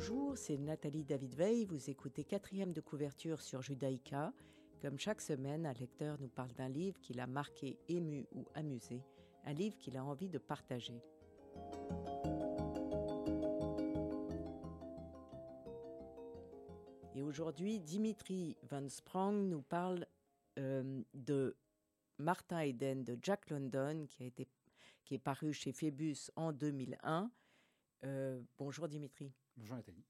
Bonjour, c'est Nathalie David Veil. Vous écoutez quatrième de couverture sur Judaïka. Comme chaque semaine, un lecteur nous parle d'un livre qui l'a marqué, ému ou amusé, un livre qu'il a envie de partager. Et aujourd'hui, Dimitri Van Sprang nous parle euh, de Martin Eden de Jack London, qui, a été, qui est paru chez Phébus en 2001. Euh, bonjour Dimitri. Bonjour Nathalie.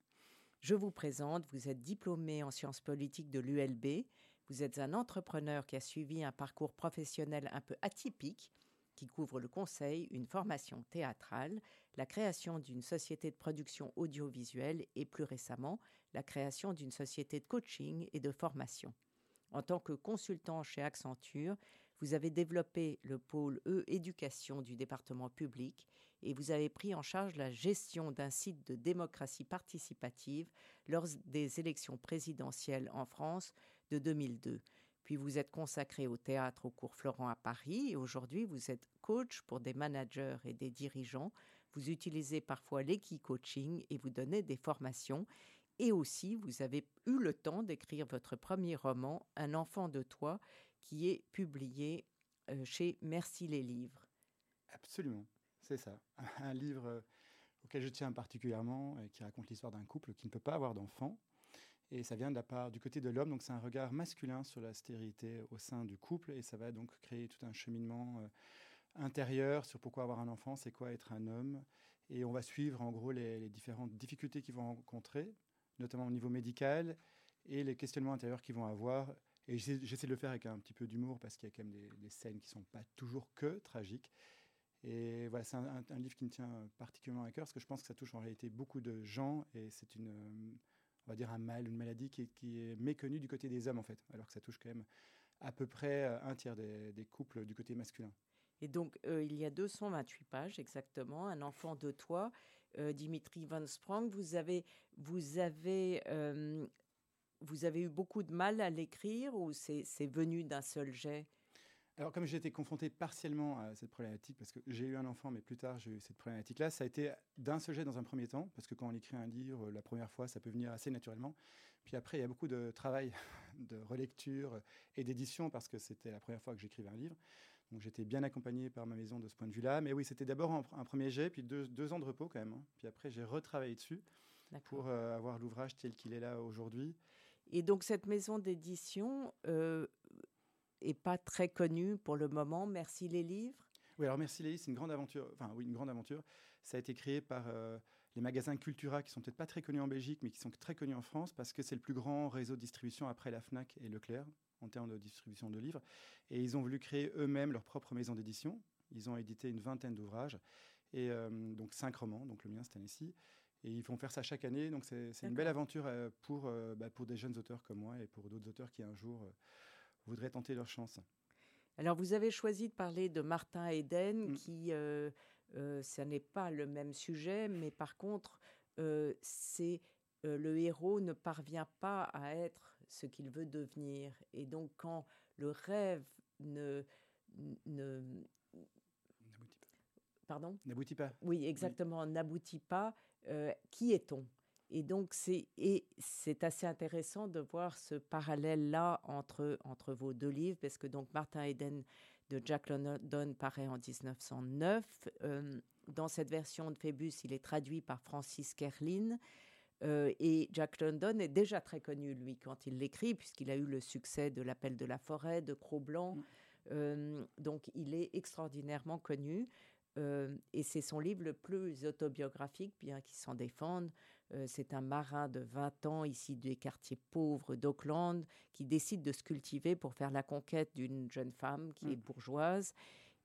Je vous présente, vous êtes diplômé en sciences politiques de l'ULB, vous êtes un entrepreneur qui a suivi un parcours professionnel un peu atypique qui couvre le conseil, une formation théâtrale, la création d'une société de production audiovisuelle et plus récemment la création d'une société de coaching et de formation. En tant que consultant chez Accenture, vous avez développé le pôle E-éducation du département public et vous avez pris en charge la gestion d'un site de démocratie participative lors des élections présidentielles en France de 2002. Puis vous êtes consacré au théâtre au cours Florent à Paris et aujourd'hui vous êtes coach pour des managers et des dirigeants. Vous utilisez parfois l'équi-coaching et vous donnez des formations. Et aussi, vous avez eu le temps d'écrire votre premier roman, Un enfant de toi, qui est publié euh, chez Merci les livres. Absolument, c'est ça. Un livre euh, auquel je tiens particulièrement et qui raconte l'histoire d'un couple qui ne peut pas avoir d'enfant. Et ça vient de la part du côté de l'homme, donc c'est un regard masculin sur la stérilité au sein du couple, et ça va donc créer tout un cheminement euh, intérieur sur pourquoi avoir un enfant, c'est quoi être un homme, et on va suivre en gros les, les différentes difficultés qu'ils vont rencontrer, notamment au niveau médical, et les questionnements intérieurs qu'ils vont avoir. Et j'essaie de le faire avec un petit peu d'humour parce qu'il y a quand même des, des scènes qui ne sont pas toujours que tragiques. Et voilà, c'est un, livre qui me tient particulièrement à cœur parce que je pense que ça touche en réalité beaucoup de gens et c'est une, on va dire un mal, une maladie qui est, méconnue du côté des hommes en fait, alors que ça touche quand même à peu près un tiers des, couples du côté masculin. Et donc, euh, il y a 228 pages exactement, Un enfant de toi, euh, Dimitri Van Sprang. Vous avez, vous avez, euh, vous avez eu beaucoup de mal à l'écrire ou c'est venu d'un seul jet? Alors, comme j'ai été confronté partiellement à cette problématique, parce que j'ai eu un enfant, mais plus tard, j'ai eu cette problématique-là, ça a été d'un seul jet dans un premier temps, parce que quand on écrit un livre, la première fois, ça peut venir assez naturellement. Puis après, il y a beaucoup de travail de relecture et d'édition, parce que c'était la première fois que j'écrivais un livre. Donc, j'étais bien accompagné par ma maison de ce point de vue-là. Mais oui, c'était d'abord un, premier jet, puis deux, deux, ans de repos quand même. Hein. Puis après, j'ai retravaillé dessus pour euh, avoir l'ouvrage tel qu'il est là aujourd'hui. Et donc, cette maison d'édition, euh, est pas très connu pour le moment. Merci les livres. Oui, alors Merci les livres, c'est une grande aventure. Enfin, oui, une grande aventure. Ça a été créé par euh, les magasins Cultura, qui sont peut-être pas très connus en Belgique, mais qui sont très connus en France, parce que c'est le plus grand réseau de distribution après la Fnac et Leclerc en termes de distribution de livres. Et ils ont voulu créer eux-mêmes leur propre maison d'édition. Ils ont édité une vingtaine d'ouvrages et euh, donc cinq romans. Donc le mien, c'est ici. Et ils vont faire ça chaque année. Donc c'est une belle aventure euh, pour, bah, pour des jeunes auteurs comme moi et pour d'autres auteurs qui un jour voudraient tenter leur chance. Alors, vous avez choisi de parler de Martin Eden, mm. qui, euh, euh, ça n'est pas le même sujet, mais par contre, euh, c'est euh, le héros ne parvient pas à être ce qu'il veut devenir. Et donc, quand le rêve ne. ne n'aboutit pas. Pardon? N'aboutit pas. Oui, exactement, oui. n'aboutit pas. Euh, qui est-on? Et donc, c'est assez intéressant de voir ce parallèle-là entre, entre vos deux livres, parce que donc Martin Eden de Jack London paraît en 1909. Euh, dans cette version de Phébus, il est traduit par Francis Kerlin. Euh, et Jack London est déjà très connu, lui, quand il l'écrit, puisqu'il a eu le succès de L'Appel de la forêt, de Cro-Blanc. Mm. Euh, donc, il est extraordinairement connu. Euh, et c'est son livre le plus autobiographique, bien qu'il s'en défende. Euh, c'est un marin de 20 ans, ici des quartiers pauvres d'Auckland, qui décide de se cultiver pour faire la conquête d'une jeune femme qui mmh. est bourgeoise.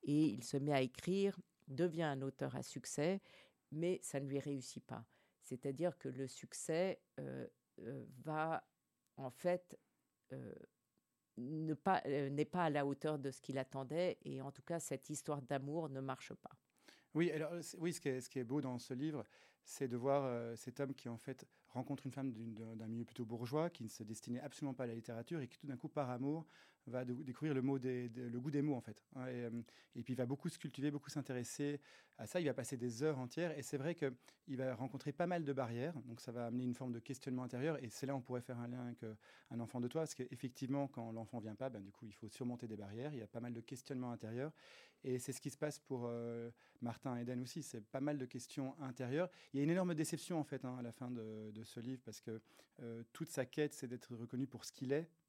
Et il se met à écrire, devient un auteur à succès, mais ça ne lui réussit pas. C'est-à-dire que le succès euh, euh va en fait ne pas, n'est pas à la hauteur de ce qu'il attendait. Et en tout cas, cette histoire d'amour ne marche pas. Oui, alors, oui ce, qui est, ce qui est beau dans ce livre, c'est de voir euh, cet homme qui en fait rencontre une femme d'un milieu plutôt bourgeois qui ne se destinait absolument pas à la littérature et qui tout d'un coup, par amour, va découvrir le, goût des mots en fait. Hein, et, euh, et, puis il va beaucoup se cultiver, beaucoup s'intéresser à ça. Il va passer des heures entières et c'est vrai qu'il va rencontrer pas mal de barrières. Donc ça va amener une forme de questionnement intérieur et c'est là on pourrait faire un lien avec euh, un enfant de toi parce qu'effectivement quand l'enfant vient pas, ben, du coup il faut surmonter des barrières. Il y a pas mal de questionnements intérieurs et c'est ce qui se passe pour euh, Martin Eden aussi. C'est pas mal de questions intérieures. Il y a une énorme déception en fait hein, à la fin de, ce livre parce que toute sa quête c'est d'être reconnu pour ce qu'il est euh,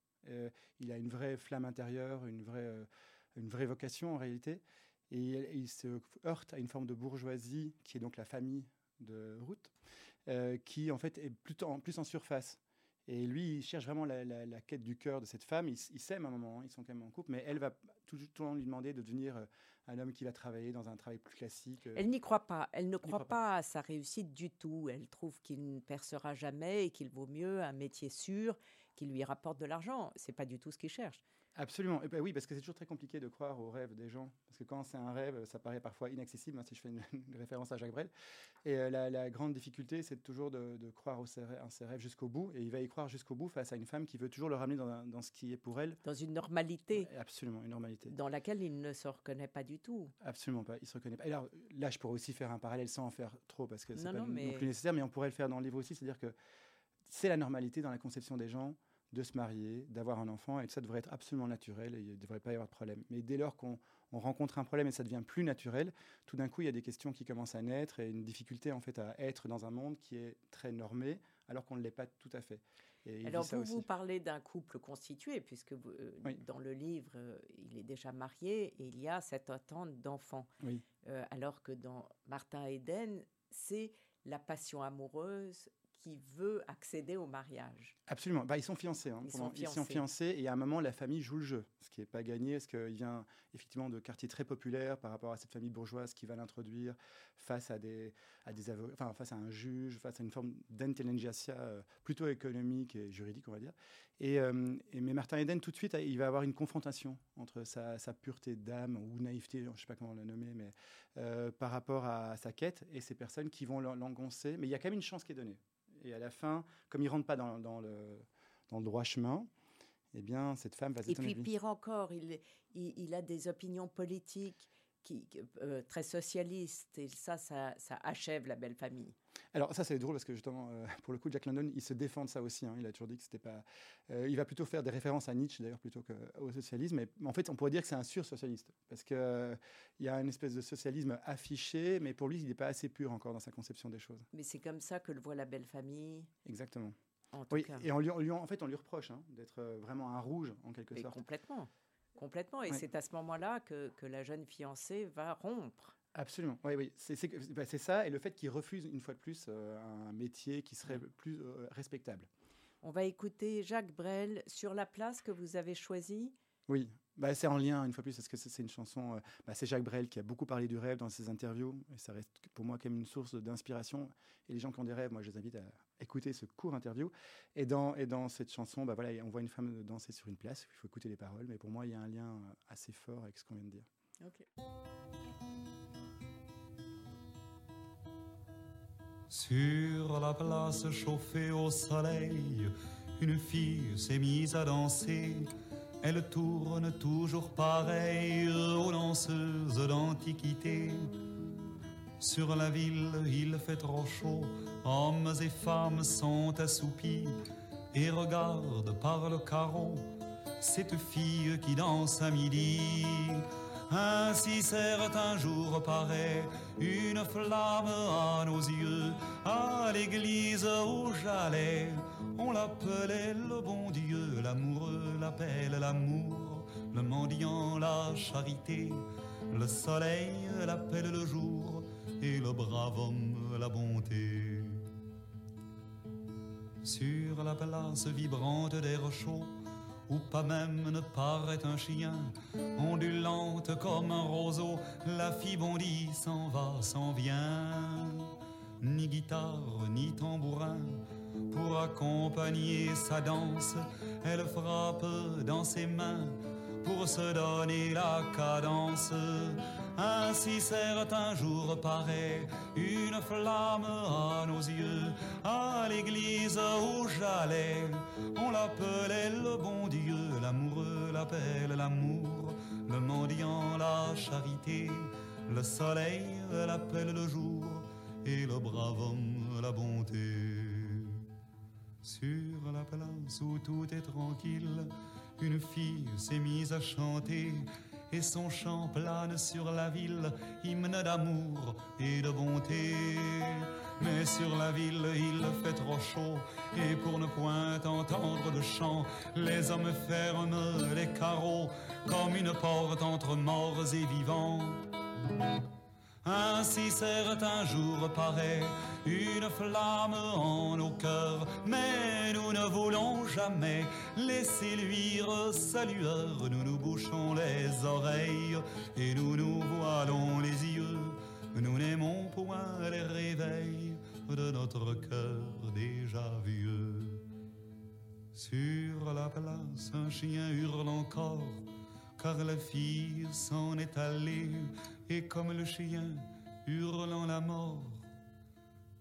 il a une vraie flamme intérieure, une vraie, euh, une vraie vocation en réalité. Et il, se heurte à une forme de bourgeoisie qui est donc la famille de Ruth, euh, qui en fait est plutôt en, plus en surface. Et lui, il cherche vraiment la, quête du cœur de cette femme. Il, s'aime à un moment, hein, ils sont quand même en couple, mais elle va tout, le temps lui demander de devenir un homme qui va travailler dans un travail plus classique. Elle n'y croit pas. Elle ne croit, pas, à sa réussite du tout. Elle trouve qu'il ne percera jamais et qu'il vaut mieux un métier sûr qui lui rapporte de l'argent. C'est pas du tout ce qu'il cherche. Absolument. Et ben oui, parce que c'est toujours très compliqué de croire aux rêves des gens. Parce que quand c'est un rêve, ça paraît parfois inaccessible, hein, si je fais une, référence à Jacques Brel. Et euh, la, grande difficulté, c'est toujours de, croire aux ses, rêves jusqu'au bout. Et il va y croire jusqu'au bout face à une femme qui veut toujours le ramener dans, dans, ce qui est pour elle. Dans une normalité. Absolument, une normalité. Dans laquelle il ne se reconnaît pas du tout. Absolument pas. Il se reconnaît pas. Et alors là, je pourrais aussi faire un parallèle sans en faire trop, parce que c'est pas non, mais... non plus nécessaire, mais on pourrait le faire dans le livre aussi. C'est-à-dire que c'est la normalité dans la conception des gens de se marier, d'avoir un enfant, et ça devrait être absolument naturel et il ne devrait pas y avoir de problème. Mais dès lors qu'on rencontre un problème et ça devient plus naturel, tout d'un coup, il y a des questions qui commencent à naître et une difficulté en fait à être dans un monde qui est très normé, alors qu'on ne l'est pas tout à fait. Et Alors, vous, vous parlez d'un couple constitué, puisque euh, dans le livre, euh, il est déjà marié et il y a cette attente d'enfant. Oui. Euh, alors que dans Martin Eden, c'est la passion amoureuse qui veut accéder au mariage. Absolument. Bah, ils sont fiancés. Hein, ils, sont fiancés. ils, sont fiancés. Et à un moment, la famille joue le jeu, ce qui n'est pas gagné, parce qu'il vient effectivement de quartiers très populaires par rapport à cette famille bourgeoise qui va l'introduire face à des, à des enfin, face à un juge, face à une forme d'intelligentsia euh, plutôt économique et juridique, on va dire. Et, euh, et, mais Martin Eden, tout de suite, il va avoir une confrontation entre sa, sa pureté d'âme ou naïveté, je ne sais pas comment la nommer, mais euh, par rapport à sa quête et ces personnes qui vont l'engoncer. Mais il y a quand même une chance qui est donnée. Et à la fin, comme il rentre pas dans, dans, le, dans le droit chemin, eh bien, cette femme va Et puis, pire encore, il, il, il, a des opinions politiques qui, euh, très socialistes, et ça, ça, ça, achève la belle famille. Alors ça c'est drôle parce que justement euh, pour le coup Jack London il se défend de ça aussi. Hein. Il a toujours dit que c'était pas. Euh, il va plutôt faire des références à Nietzsche d'ailleurs plutôt qu'au socialisme. Mais en fait on pourrait dire que c'est un sur-socialiste parce que il y a une espèce de socialisme affiché, mais pour lui il n'est pas assez pur encore dans sa conception des choses. Mais c'est comme ça que le voit la belle famille. Exactement. oui, et on lui, en fait on lui reproche hein, d'être vraiment un rouge en quelque sorte. Complètement. Complètement. Et c'est à ce moment-là que, que, la jeune fiancée va rompre. Absolument. Oui, oui. Bah, c'est ça. Et le fait qu'il refuse une fois de plus euh, un métier qui serait plus euh, respectable. On va écouter Jacques Brel sur la place que vous avez choisie. Oui, bah, c'est en lien une fois de plus parce que c'est une chanson. Euh, bah, c'est Jacques Brel qui a beaucoup parlé du rêve dans ses interviews et ça reste pour moi quand même une source d'inspiration. Et les gens qui ont des rêves, moi je les invite à écouter ce court interview. Et dans, et dans cette chanson, bah, voilà, on voit une femme danser sur une place. Il faut écouter les paroles, mais pour moi il y a un lien assez fort avec ce qu'on vient de dire. Ok. Sur la place chauffée au soleil, une fille s'est mise à danser. Elle tourne toujours pareille aux danseuses d'antiquité. Sur la ville, il fait trop chaud, hommes et femmes sont assoupis et regardent par le carreau cette fille qui danse à midi. Ainsi certain jour paraît une flamme à nos yeux, à l'église où j'allais. On l'appelait le bon Dieu, l'amoureux l'appelle l'amour, le mendiant la charité, le soleil l'appelle le jour, et le brave homme la bonté. Sur la place vibrante d'air chaud, ou pas même ne paraît un chien, ondulante comme un roseau, la fille bondit, s'en va, s'en vient. Ni guitare, ni tambourin, pour accompagner sa danse, elle frappe dans ses mains, pour se donner la cadence. Ainsi certains jours paraît une flamme à nos yeux. À l'église où j'allais, on l'appelait le bon Dieu, l'amoureux l'appelle l'amour, le mendiant la charité, le soleil l'appelle le jour et le brave homme la bonté. Sur la place où tout est tranquille, une fille s'est mise à chanter et son chant plane sur la ville, hymne d'amour et de bonté. Mais sur la ville il fait trop chaud, et pour ne point entendre de chant, les hommes ferment les carreaux comme une porte entre morts et vivants. Ainsi certains jours paraît une flamme en nos cœurs, mais ne voulons jamais laisser luire sa lueur. Nous nous bouchons les oreilles et nous nous voilons les yeux. Nous n'aimons point les réveils de notre cœur déjà vieux. Sur la place, un chien hurle encore, car la fille s'en est allée et comme le chien hurlant la mort,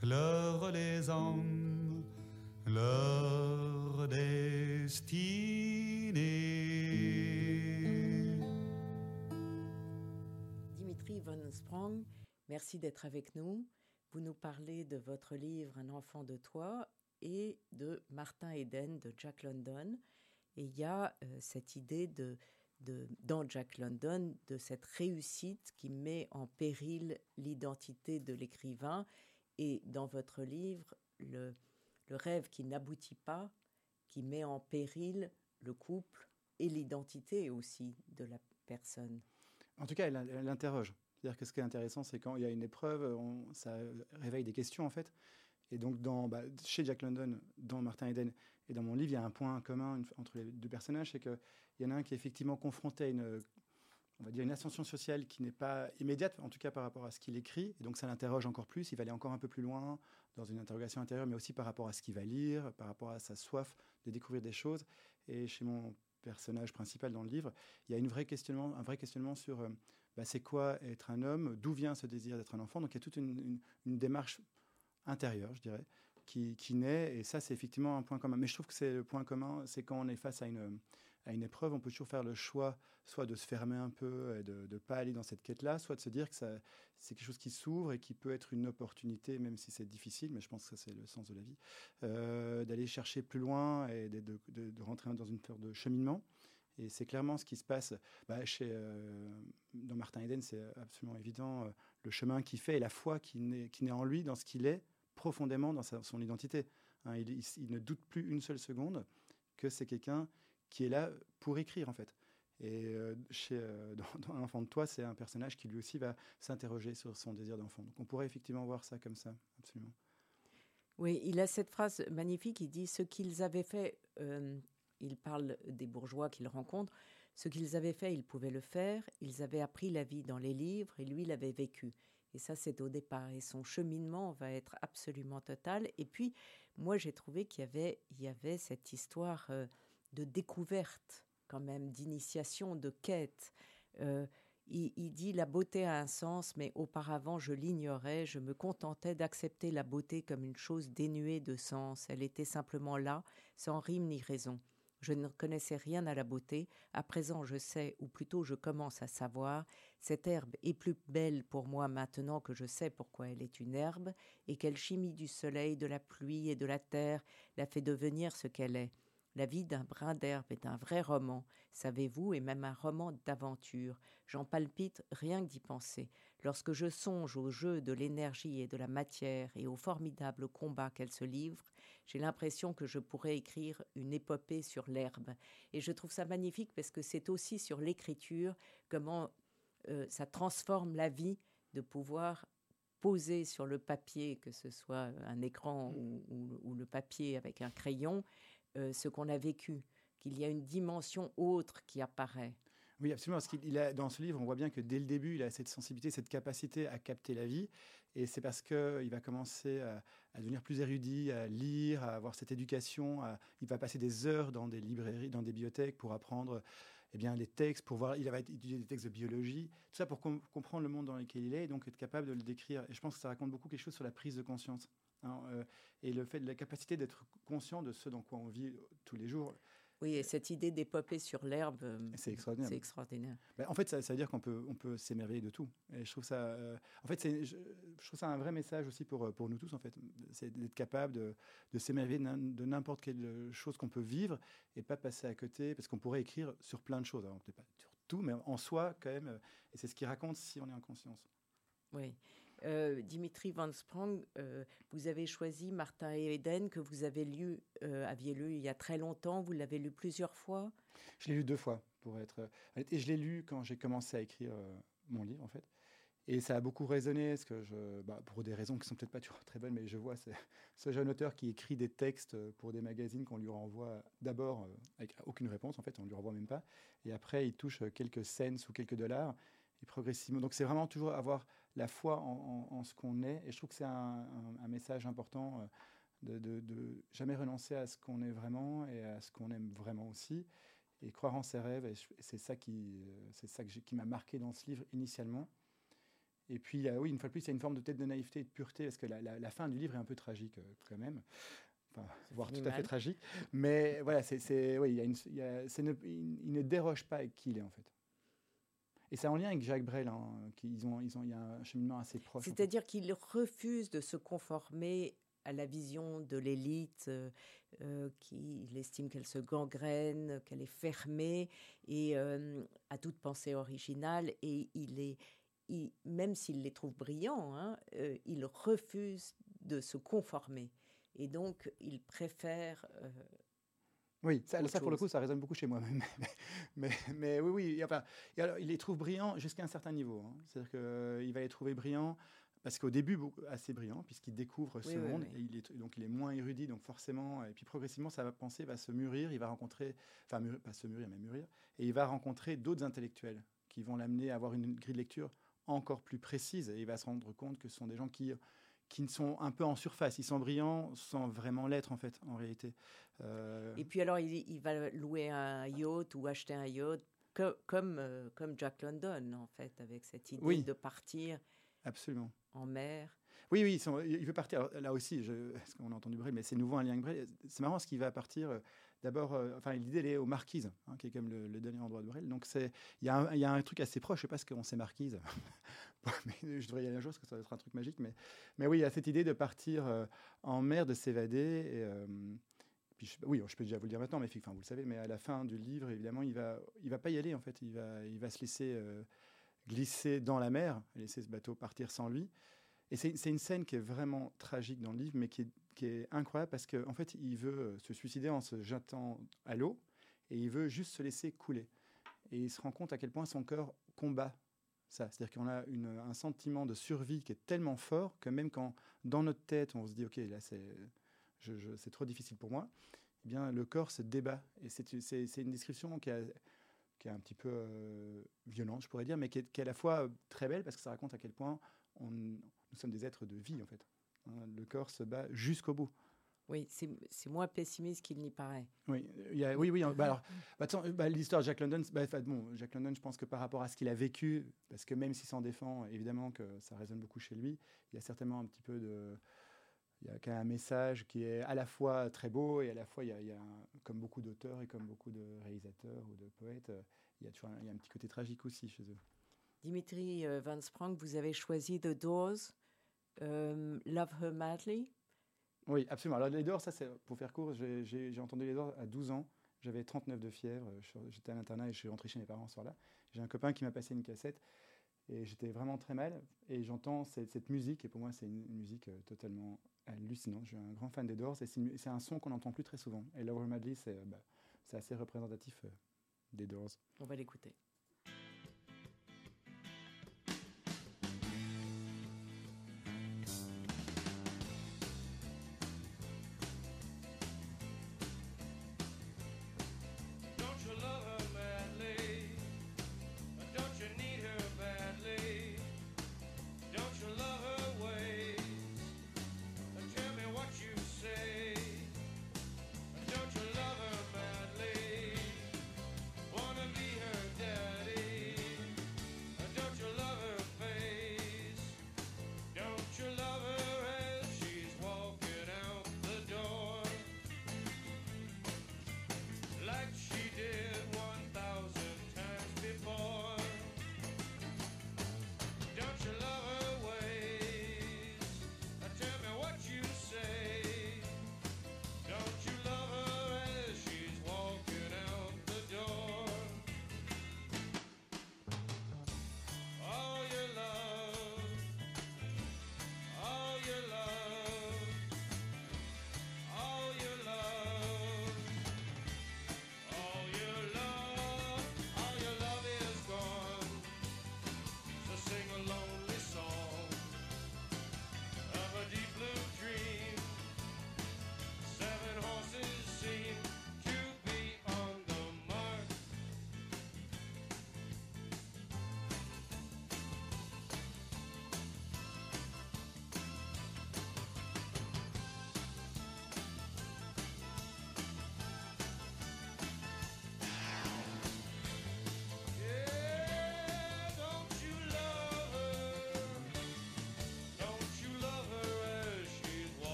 pleurent les hommes Dimitri von Sprang, merci d'être avec nous. Vous nous parlez de votre livre Un enfant de toi et de Martin Eden de Jack London. Et il y a euh, cette idée de dans Jack London de cette réussite qui met en péril l'identité de l'écrivain et dans votre livre le, le rêve qui n'aboutit pas qui met en péril le couple et l'identité aussi de la personne. En tout cas, elle, elle interroge. C'est-à-dire que ce qui est intéressant, c'est quand il y a une épreuve, ça réveille des questions en fait. Et donc, bah, chez Jack London, dans Martin Eden et dans mon livre, il y a un point commun entre les deux personnages, c'est qu'il y en a un qui est effectivement confronté à une, on va dire, une ascension sociale qui n'est pas immédiate, en tout cas par rapport à ce qu'il écrit. Et donc, ça l'interroge encore plus. Il va aller encore un peu plus loin dans une interrogation intérieure, mais aussi par rapport à ce qu'il va lire, par rapport à sa soif de découvrir des choses. Et chez mon personnage principal dans le livre, il y a une vraie questionnement, un vrai questionnement sur euh, bah, c'est quoi être un homme, d'où vient ce désir d'être un enfant? Donc, il y a toute une, démarche intérieur, je dirais, qui, naît. Et ça, c'est effectivement un point commun. Mais je trouve que c'est le point commun, c'est quand on est face à une, épreuve, on peut toujours faire le choix, soit de se fermer un peu et de ne pas aller dans cette quête-là, soit de se dire que c'est quelque chose qui s'ouvre et qui peut être une opportunité, même si c'est difficile, mais je pense que c'est le sens de la vie, euh, d'aller chercher plus loin et de, rentrer dans une sorte de cheminement. Et c'est clairement ce qui se passe bah, chez, euh, dans Martin Eden, c'est absolument évident, euh, le chemin qu'il fait et la foi qui naît, qui naît en lui, dans ce qu'il est, profondément dans son identité. Hein, il, ne doute plus une seule seconde que c'est quelqu'un qui est là pour écrire, en fait. Et euh, chez, euh, dans, dans, Un enfant de toi, c'est un personnage qui lui aussi va s'interroger sur son désir d'enfant. Donc on pourrait effectivement voir ça comme ça, absolument. Oui, il a cette phrase magnifique, il dit ce qu'ils avaient fait, euh, il parle des bourgeois qu'il rencontre, ce qu'ils avaient fait, ils pouvaient le faire, ils avaient appris la vie dans les livres et lui l'avait vécu. Et ça, c'est au départ. Et son cheminement va être absolument total. Et puis, moi, j'ai trouvé qu'il y avait, il y avait cette histoire euh, de découverte, quand même, d'initiation, de quête. Euh, il, il dit la beauté a un sens, mais auparavant, je l'ignorais. Je me contentais d'accepter la beauté comme une chose dénuée de sens. Elle était simplement là, sans rime ni raison. Je ne connaissais rien à la beauté. À présent, je sais, ou plutôt je commence à savoir, cette herbe est plus belle pour moi maintenant que je sais pourquoi elle est une herbe, et quelle chimie du soleil, de la pluie et de la terre la fait devenir ce qu'elle est. La vie d'un brin d'herbe est un vrai roman, savez-vous, et même un roman d'aventure. J'en palpite rien que d'y penser. Lorsque je songe au jeu de l'énergie et de la matière et au formidable combat qu'elle se livre, j'ai l'impression que je pourrais écrire une épopée sur l'herbe. Et je trouve ça magnifique parce que c'est aussi sur l'écriture comment euh, ça transforme la vie de pouvoir poser sur le papier, que ce soit un écran ou, ou, ou le papier avec un crayon, euh, ce qu'on a vécu, qu'il y a une dimension autre qui apparaît. Oui, absolument. Parce qu'il dans ce livre, on voit bien que dès le début, il a cette sensibilité, cette capacité à capter la vie. Et c'est parce qu'il va commencer à, devenir plus érudit, à lire, à avoir cette éducation. Il va passer des heures dans des librairies, dans des bibliothèques pour apprendre. eh bien, les textes, pour voir, il va étudier des textes de biologie, tout ça pour comprendre le monde dans lequel il est, et donc être capable de le décrire. Et je pense que ça raconte beaucoup quelque chose sur la prise de conscience. Hein, euh, et le fait de la capacité d'être conscient de ce dans quoi on vit tous les jours. Oui, et cette idée d'époper sur l'herbe, euh, c'est extraordinaire. C'est extraordinaire. En fait, ça, ça, veut dire qu'on peut, on peut s'émerveiller de tout. Et je trouve ça, euh, en fait, je, je, trouve ça un vrai message aussi pour, pour nous tous, en fait. C'est d'être capable de, de s'émerveiller de n'importe quelle chose qu'on peut vivre et pas passer à côté, parce qu'on pourrait écrire sur plein de choses. peut-être pas sur tout, mais en soi, quand même. Et c'est ce qui raconte si on est en conscience. Oui. Euh, Dimitri Van Sprang, euh, vous avez choisi Martin et Eden, que vous avez lu, euh, aviez lu il y a très longtemps. Vous l'avez lu plusieurs fois? Je l'ai lu deux fois, pour être. Et je l'ai lu quand j'ai commencé à écrire mon livre, en fait. Et ça a beaucoup résonné, parce que bah, pour des raisons qui sont peut-être pas toujours très bonnes, mais je vois ce jeune auteur qui écrit des textes pour des magazines qu'on lui renvoie d'abord avec aucune réponse, en fait, on lui renvoie même pas. Et après, il touche quelques cents ou quelques dollars, et progressivement. Donc c'est vraiment toujours avoir la foi en, ce qu'on est. Et je trouve que c'est un, message important euh, de, jamais renoncer à ce qu'on est vraiment et à ce qu'on aime vraiment aussi. Et croire en ses rêves. Et c'est ça qui, euh, c'est ça qui m'a marqué dans ce livre initialement. Et puis, oui, une fois de plus, il y a une forme de tête de naïveté et de pureté, parce que la, fin du livre est un peu tragique euh, quand même. Enfin, voire tout à fait tragique. Mais voilà, c'est, oui, il, y a une, il ne déroge pas avec qui il est en fait. Et c'est en lien avec Jacques Brel, hein, qu'ils ont, ils ont, il y a un cheminement assez proche. C'est-à-dire qu'il refuse de se conformer à la vision de l'élite, euh, euh, qui estime qu'elle se gangrène, qu'elle est fermée, et euh, à toute pensée originale. Et il est, même s'il les trouve brillants, hein, il refuse de se conformer. Et donc, il préfère oui, ça, pour le coup, ça résonne beaucoup chez moi. Mais, mais, oui, oui. Enfin, et alors, il les trouve brillants jusqu'à un certain niveau. Hein. C'est-à-dire qu'il euh, va les trouver brillants parce qu'au début, assez brillant, puisqu'il découvre ce monde, et il est, donc il est moins érudit, donc forcément, et puis progressivement, sa pensée va se mûrir, il va rencontrer, enfin, pas se mûrir, mais mûrir, et il va rencontrer d'autres intellectuels qui vont l'amener à avoir une grille de lecture encore plus précise, et il va se rendre compte que ce sont des gens qui qui sont un peu en surface. Ils sont brillants sans vraiment l'être, en fait, en réalité. Euh, Et puis alors, il, va louer un yacht ou acheter un yacht, comme, euh, comme Jack London, en fait, avec cette idée de partir Absolument. en mer. Oui, oui, il veut partir. là aussi, je, ce qu'on a entendu Brel, mais c'est nouveau un lien avec Brel. C'est marrant ce qu'il va partir. Euh, d'abord, enfin, l'idée, elle est aux Marquises, hein, qui est comme le, dernier endroit de Brel. Donc, il y, a un truc assez proche. Je sais pas ce qu'on sait Marquise. mais je devrais y aller un jour parce que ça va être un truc magique. Mais, mais oui, il y a cette idée de partir euh, en mer, de s'évader. Et, euh, puis oui, je peux déjà vous le dire maintenant, mais enfin, vous le savez, mais à la fin du livre, évidemment, il va, il va pas y aller en fait. Il va, il va se laisser euh, glisser dans la mer, laisser ce bateau partir sans lui. Et c'est une scène qui est vraiment tragique dans le livre, mais qui est, qui est incroyable parce qu'en en fait, il veut se suicider en se jetant à l'eau et il veut juste se laisser couler. Et il se rend compte à quel point son cœur combat c'est-à-dire qu'on a un sentiment de survie qui est tellement fort que même quand dans notre tête on se dit ok là c'est trop difficile pour moi, eh bien le corps se débat et c'est une description qui, est un petit peu euh, violente je pourrais dire, mais qui est, à la fois très belle parce que ça raconte à quel point nous sommes des êtres de vie en fait. Hein, le corps se bat jusqu'au bout. Oui, c'est moins pessimiste qu'il n'y paraît. Oui, y a, oui, oui. Bah alors, bah, bah, l'histoire de Jack London, bon, Jack London, je pense que par rapport à ce qu'il a vécu, parce que même s'il s'en défend, évidemment que ça résonne beaucoup chez lui, il y a certainement un petit peu de. Il y a quand même un message qui est à la fois très beau et à la fois, il y a, il y a comme beaucoup d'auteurs et comme beaucoup de réalisateurs ou de poètes, il y a toujours un, il y a un petit côté tragique aussi chez eux. Dimitri euh, Van Sprang, vous avez choisi The Doors, euh, Love Her Madly. Oui, absolument. Alors les dehors, ça c'est pour faire court, j'ai entendu les dehors à 12 ans. J'avais 39 de fièvre, j'étais à l'internat et je suis rentré chez mes parents ce soir-là. J'ai un copain qui m'a passé une cassette et j'étais vraiment très mal. Et j'entends cette, musique et pour moi c'est une, musique euh, totalement hallucinante. Je suis un grand fan des Doors et c'est un son qu'on n'entend plus très souvent. Et Lower Madly, bah, c'est assez représentatif euh, des Doors. On va l'écouter.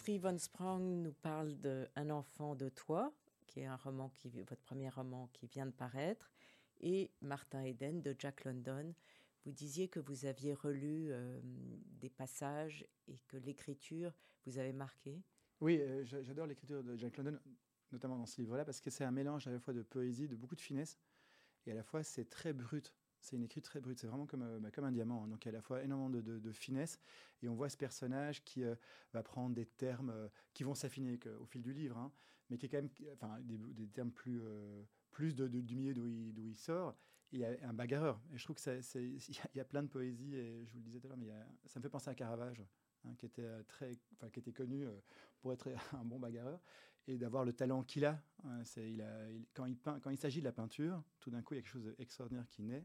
Dimitri von Sprang nous parle de Un enfant de toi, qui est un roman qui, votre premier roman qui vient de paraître, et Martin Eden de Jack London. Vous disiez que vous aviez relu euh, des passages et que l'écriture vous avait marqué. Oui, euh, j'adore l'écriture de Jack London, notamment dans ce livre-là, parce que c'est un mélange à la fois de poésie, de beaucoup de finesse, et à la fois c'est très brut. C'est une écriture très brute, c'est vraiment comme, euh, bah, comme un diamant. Hein. Donc il y a à la fois énormément de, finesse et on voit ce personnage qui va prendre des termes qui vont s'affiner au fil du livre, hein, mais qui est quand même enfin, des, termes plus, plus de, du milieu d'où il, il, sort. Il y a un bagarreur. Et je trouve qu'il y, y, a plein de poésie, et je vous le disais tout à l'heure, mais ça me fait penser à Caravage, hein, qui, était euh, très, enfin, qui était connu euh, pour être un bon bagarreur, et d'avoir le talent qu'il a. Hein, il a quand il, quand il s'agit de la peinture, tout d'un coup, il y a quelque chose d'extraordinaire qui naît,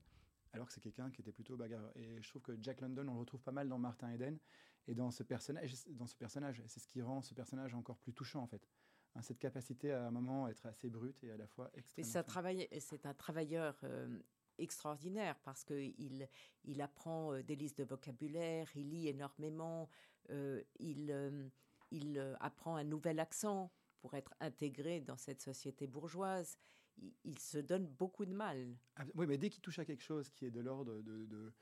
alors que c'est quelqu'un qui était plutôt bagarreur. Et je trouve que Jack London, on le retrouve pas mal dans Martin Eden, et dans ce personnage, dans ce personnage, c'est ce qui rend ce personnage encore plus touchant, en fait. Hein, cette capacité à un moment à être assez brute et à la fois extrêmement. C'est un travailleur euh, extraordinaire parce qu'il il apprend euh, des listes de vocabulaire, il lit énormément, euh, il, il apprend un nouvel accent pour être intégré dans cette société bourgeoise. Il, se donne beaucoup de mal. Oui, mais dès qu'il touche à quelque chose qui est de l'ordre de,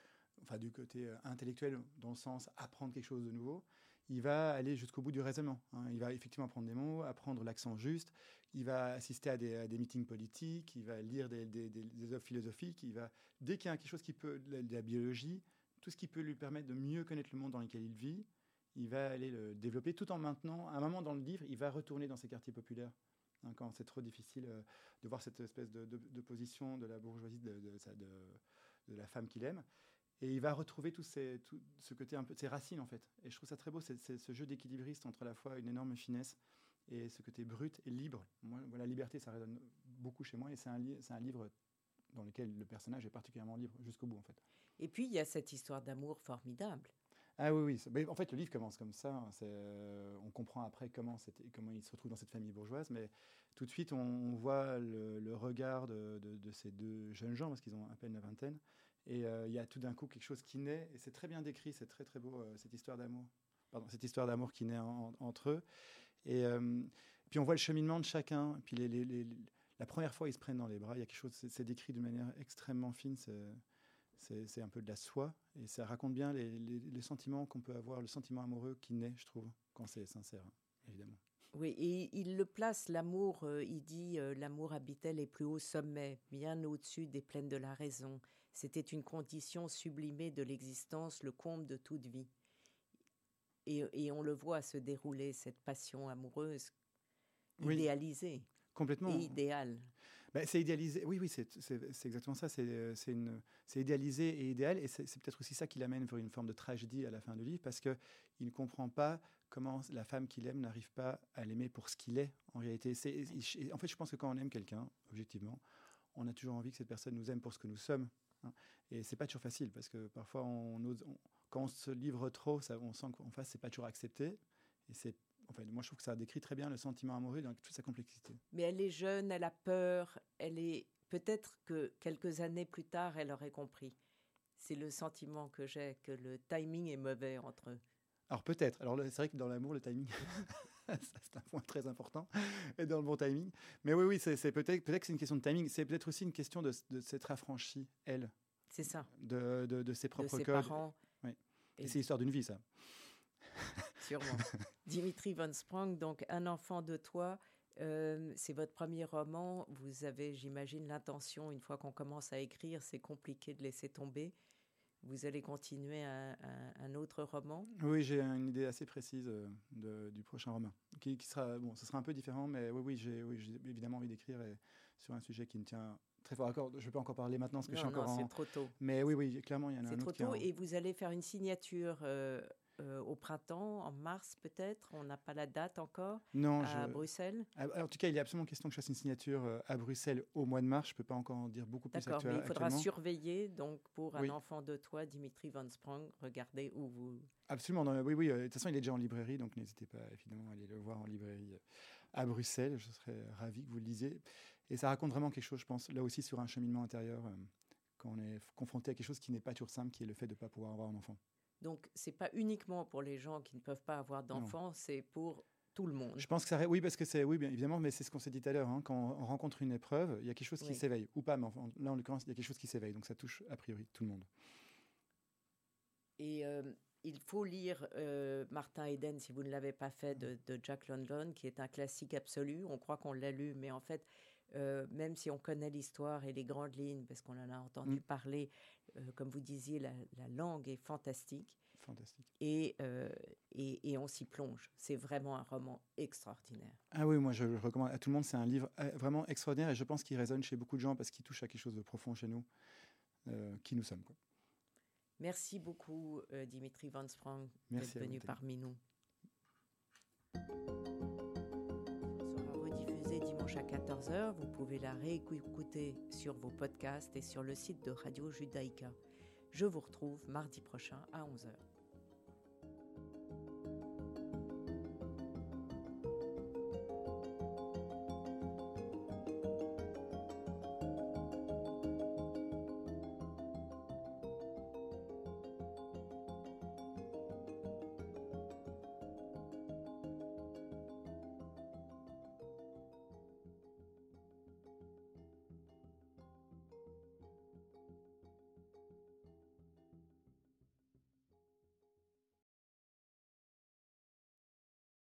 enfin, du côté intellectuel, dans le sens apprendre quelque chose de nouveau, il va aller jusqu'au bout du raisonnement. Hein. Il va effectivement apprendre des mots, apprendre l'accent juste, il va assister à des, meetings politiques, il va lire des, œuvres philosophiques, il va, dès qu'il y a quelque chose qui peut, de la biologie, tout ce qui peut lui permettre de mieux connaître le monde dans lequel il vit, il va aller le développer tout en maintenant, à un moment dans le livre, il va retourner dans ces quartiers populaires. Hein, quand c'est trop difficile euh, de voir cette espèce de, position de la bourgeoisie, de, la femme qu'il aime. Et il va retrouver tout, ces, ce côté un peu, ses racines en fait. Et je trouve ça très beau, c'est ce jeu d'équilibriste entre la fois une énorme finesse et ce côté brut et libre. Moi, la liberté, ça résonne beaucoup chez moi et c'est un, un livre dans lequel le personnage est particulièrement libre jusqu'au bout en fait. Et puis il y a cette histoire d'amour formidable. Ah oui, oui. en fait, le livre commence comme ça. Hein. Euh, on comprend après comment, il se retrouve dans cette famille bourgeoise, mais tout de suite, on, voit le, regard de, ces deux jeunes gens, parce qu'ils ont à peine la vingtaine, et euh, il y a tout d'un coup quelque chose qui naît, et c'est très bien décrit, c'est très très beau, euh, cette histoire d'amour. Cette histoire d'amour qui naît entre eux. Et puis on voit le cheminement de chacun. Puis les, la première fois, ils se prennent dans les bras. Il y a quelque chose, c'est décrit d'une manière extrêmement fine. C'est un peu de la soie. Et ça raconte bien les, les sentiments qu'on peut avoir, le sentiment amoureux qui naît, je trouve, quand c'est sincère, évidemment. Oui, et il le place, l'amour, il dit l'amour habitait les plus hauts sommets, bien au-dessus des plaines de la raison. C'était une condition sublimée de l'existence, le comble de toute vie. Et, on le voit se dérouler, cette passion amoureuse idéalisée. Complètement. Et idéale. Ben, c'est idéalisé. Oui, oui, c'est exactement ça. C'est idéalisé et idéal. Et c'est peut-être aussi ça qui l'amène vers une forme de tragédie à la fin du livre, parce qu'il ne comprend pas comment la femme qu'il aime n'arrive pas à l'aimer pour ce qu'il est en réalité. En fait, je pense que quand on aime quelqu'un, objectivement, on a toujours envie que cette personne nous aime pour ce que nous sommes Hein. Et c'est pas toujours facile parce que parfois, quand on se livre trop, on sent qu'en face, c'est pas toujours accepté. En fait, moi, je trouve que ça décrit très bien le sentiment amoureux dans toute sa complexité. Mais elle est jeune, elle a peur, elle est peut-être que quelques années plus tard, elle aurait compris. C'est le sentiment que j'ai que le timing est mauvais entre eux. Alors peut-être. Alors c'est vrai que dans l'amour, le timing, c'est un point très important, et dans le bon timing. Mais oui, oui, c'est peut-être peut-être que c'est une question de timing. C'est peut-être aussi une question de, s'être affranchie, elle. C'est ça. De, de, ses propres de ses Parents. Oui. Et, c'est l'histoire d'une vie, ça. Sûrement. Dimitri von Sprang, donc Un enfant de toi. Euh, c'est votre premier roman. Vous avez, j'imagine, l'intention, une fois qu'on commence à écrire, c'est compliqué de laisser tomber. Vous allez continuer un, autre roman? Oui, j'ai une idée assez précise euh, du prochain roman, qui, sera bon, ce sera un peu différent, mais oui, oui, j'ai oui, évidemment envie d'écrire sur un sujet qui me tient très fort. D'accord, je peux encore parler maintenant parce que je suis encore non, c'est trop tôt. Mais oui, oui, clairement, il y en a un autre. C'est trop tôt, et vous allez faire une signature euh, euh, au printemps, en mars peut-être On n'a pas la date encore Non, à Bruxelles? Ah, En tout cas, il est absolument question que je fasse une signature euh, à Bruxelles au mois de mars. Je ne peux pas encore en dire beaucoup plus D'accord, mais il faudra surveiller, donc pour un enfant de toi, Dimitri Van Sprang, regardez où vous... Absolument, oui, oui. Euh, de toute façon, il est déjà en librairie, donc n'hésitez pas évidemment à aller le voir en librairie à Bruxelles. Je serais ravi que vous le lisiez. Et ça raconte vraiment quelque chose, je pense, là aussi sur un cheminement intérieur, quand on est confronté à quelque chose qui n'est pas toujours simple, qui est le fait de ne pas pouvoir avoir un enfant. Donc, c'est pas uniquement pour les gens qui ne peuvent pas avoir d'enfants, c'est pour tout le monde. Je pense que ça, oui, parce que c'est, oui, bien évidemment, mais c'est ce qu'on s'est dit tout à l'heure. Hein, quand on rencontre une épreuve, il y a quelque chose qui s'éveille, ou pas, mais là, en l'occurrence, il y a quelque chose qui s'éveille, donc ça touche a priori tout le monde. Et euh, il faut lire euh, Martin Eden, si vous ne l'avez pas fait, de, Jack London, qui est un classique absolu. On croit qu'on l'a lu, mais en fait, euh, même si on connaît l'histoire et les grandes lignes, parce qu'on en a entendu mm. parler, comme vous disiez, la, la, langue est fantastique. Fantastique. Et, et, et, on s'y plonge. C'est vraiment un roman extraordinaire. Ah oui, moi je le recommande à tout le monde. C'est un livre vraiment extraordinaire et je pense qu'il résonne chez beaucoup de gens parce qu'il touche à quelque chose de profond chez nous, qui nous sommes. Quoi. Merci beaucoup, euh, Dimitri Van Sprang, d'être venu parmi nous. Dimanche à 14h. Vous pouvez la réécouter sur vos podcasts et sur le site de Radio Judaïka. Je vous retrouve mardi prochain à 11h.